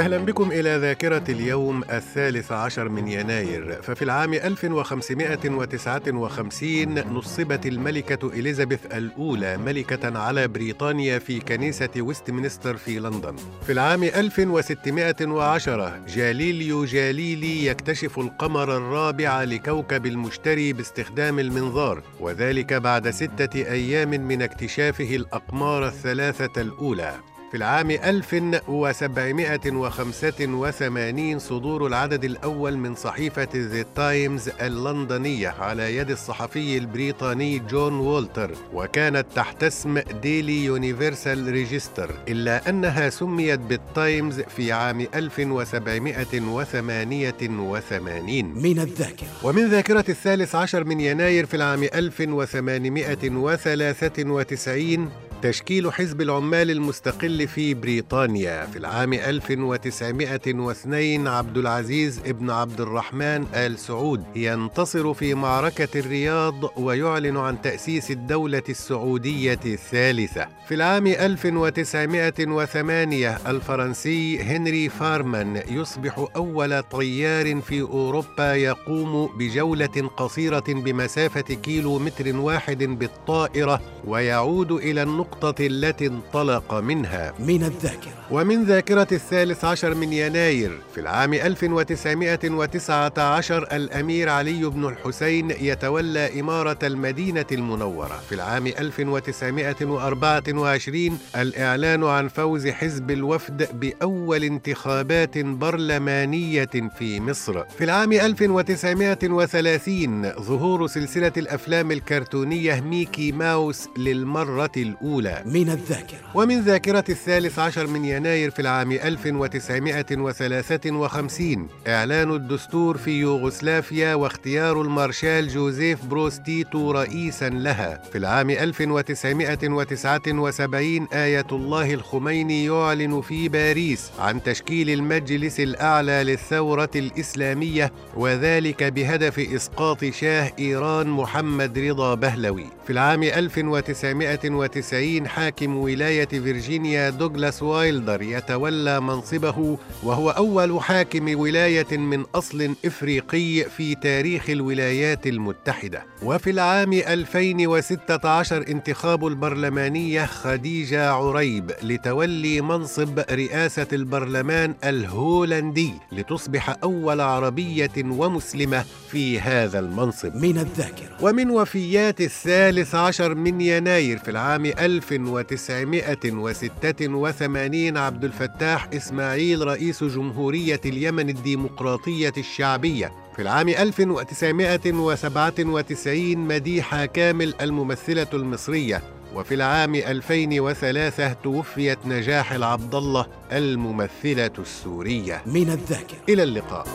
أهلا بكم إلى ذاكرة اليوم الثالث عشر من يناير. ففي العام 1559 نصبت الملكة إليزابيث الأولى ملكة على بريطانيا في كنيسة ويستمنستر في لندن. في العام 1610 جاليليو جاليلي يكتشف القمر الرابع لكوكب المشتري باستخدام المنظار وذلك بعد ستة أيام من اكتشافه الأقمار الثلاثة الأولى. في العام 1785 صدور العدد الأول من صحيفة ذا تايمز اللندنية على يد الصحفي البريطاني جون وولتر وكانت تحت اسم ديلي يونيفرسال ريجستر إلا أنها سميت بالتايمز في عام 1788 من الذاكرة. ومن ذاكرة الثالث عشر من يناير في العام 1893 تشكيل حزب العمال المستقل في بريطانيا في العام 1902 عبد العزيز ابن عبد الرحمن آل سعود. ينتصر في معركة الرياض ويعلن عن تأسيس الدولة السعودية الثالثة. في العام 1908 الفرنسي هنري فارمان يصبح أول طيار في أوروبا يقوم بجولة قصيرة بمسافة كيلو متر واحد بالطائرة ويعود إلى النقطة النقطة التي انطلق منها. من الذاكرة. ومن ذاكرة الثالث عشر من يناير في العام 1919 الأمير علي بن الحسين يتولى إمارة المدينة المنورة. في العام 1924 الإعلان عن فوز حزب الوفد بأول انتخابات برلمانية في مصر. في العام 1930 ظهور سلسلة الأفلام الكرتونية ميكي ماوس للمرة الأولى. من الذاكرة. ومن ذاكرة الثالث عشر من يناير في العام 1953 إعلان الدستور في يوغوسلافيا واختيار المارشال جوزيف بروس تيتو رئيسا لها. في العام 1979 آية الله الخميني يعلن في باريس عن تشكيل المجلس الأعلى للثورة الإسلامية وذلك بهدف إسقاط شاه إيران محمد رضا بهلوي. في العام 1990 حاكم ولاية فيرجينيا دوغلاس وايلدر يتولى منصبه وهو أول حاكم ولاية من أصل إفريقي في تاريخ الولايات المتحدة. وفي العام 2016 انتخاب البرلمانية خديجة عريب لتولي منصب رئاسة البرلمان الهولندي لتصبح أول عربية ومسلمة في هذا المنصب. من الذاكرة. ومن وفيات الثالث عشر من يناير في العام 1986 عبد الفتاح إسماعيل رئيس جمهورية اليمن الديمقراطية الشعبية. في العام 1997 مديحة كامل الممثلة المصرية. وفي العام 2003 توفيت نجاح العبد الله الممثلة السورية. من الذاكرة. إلى اللقاء.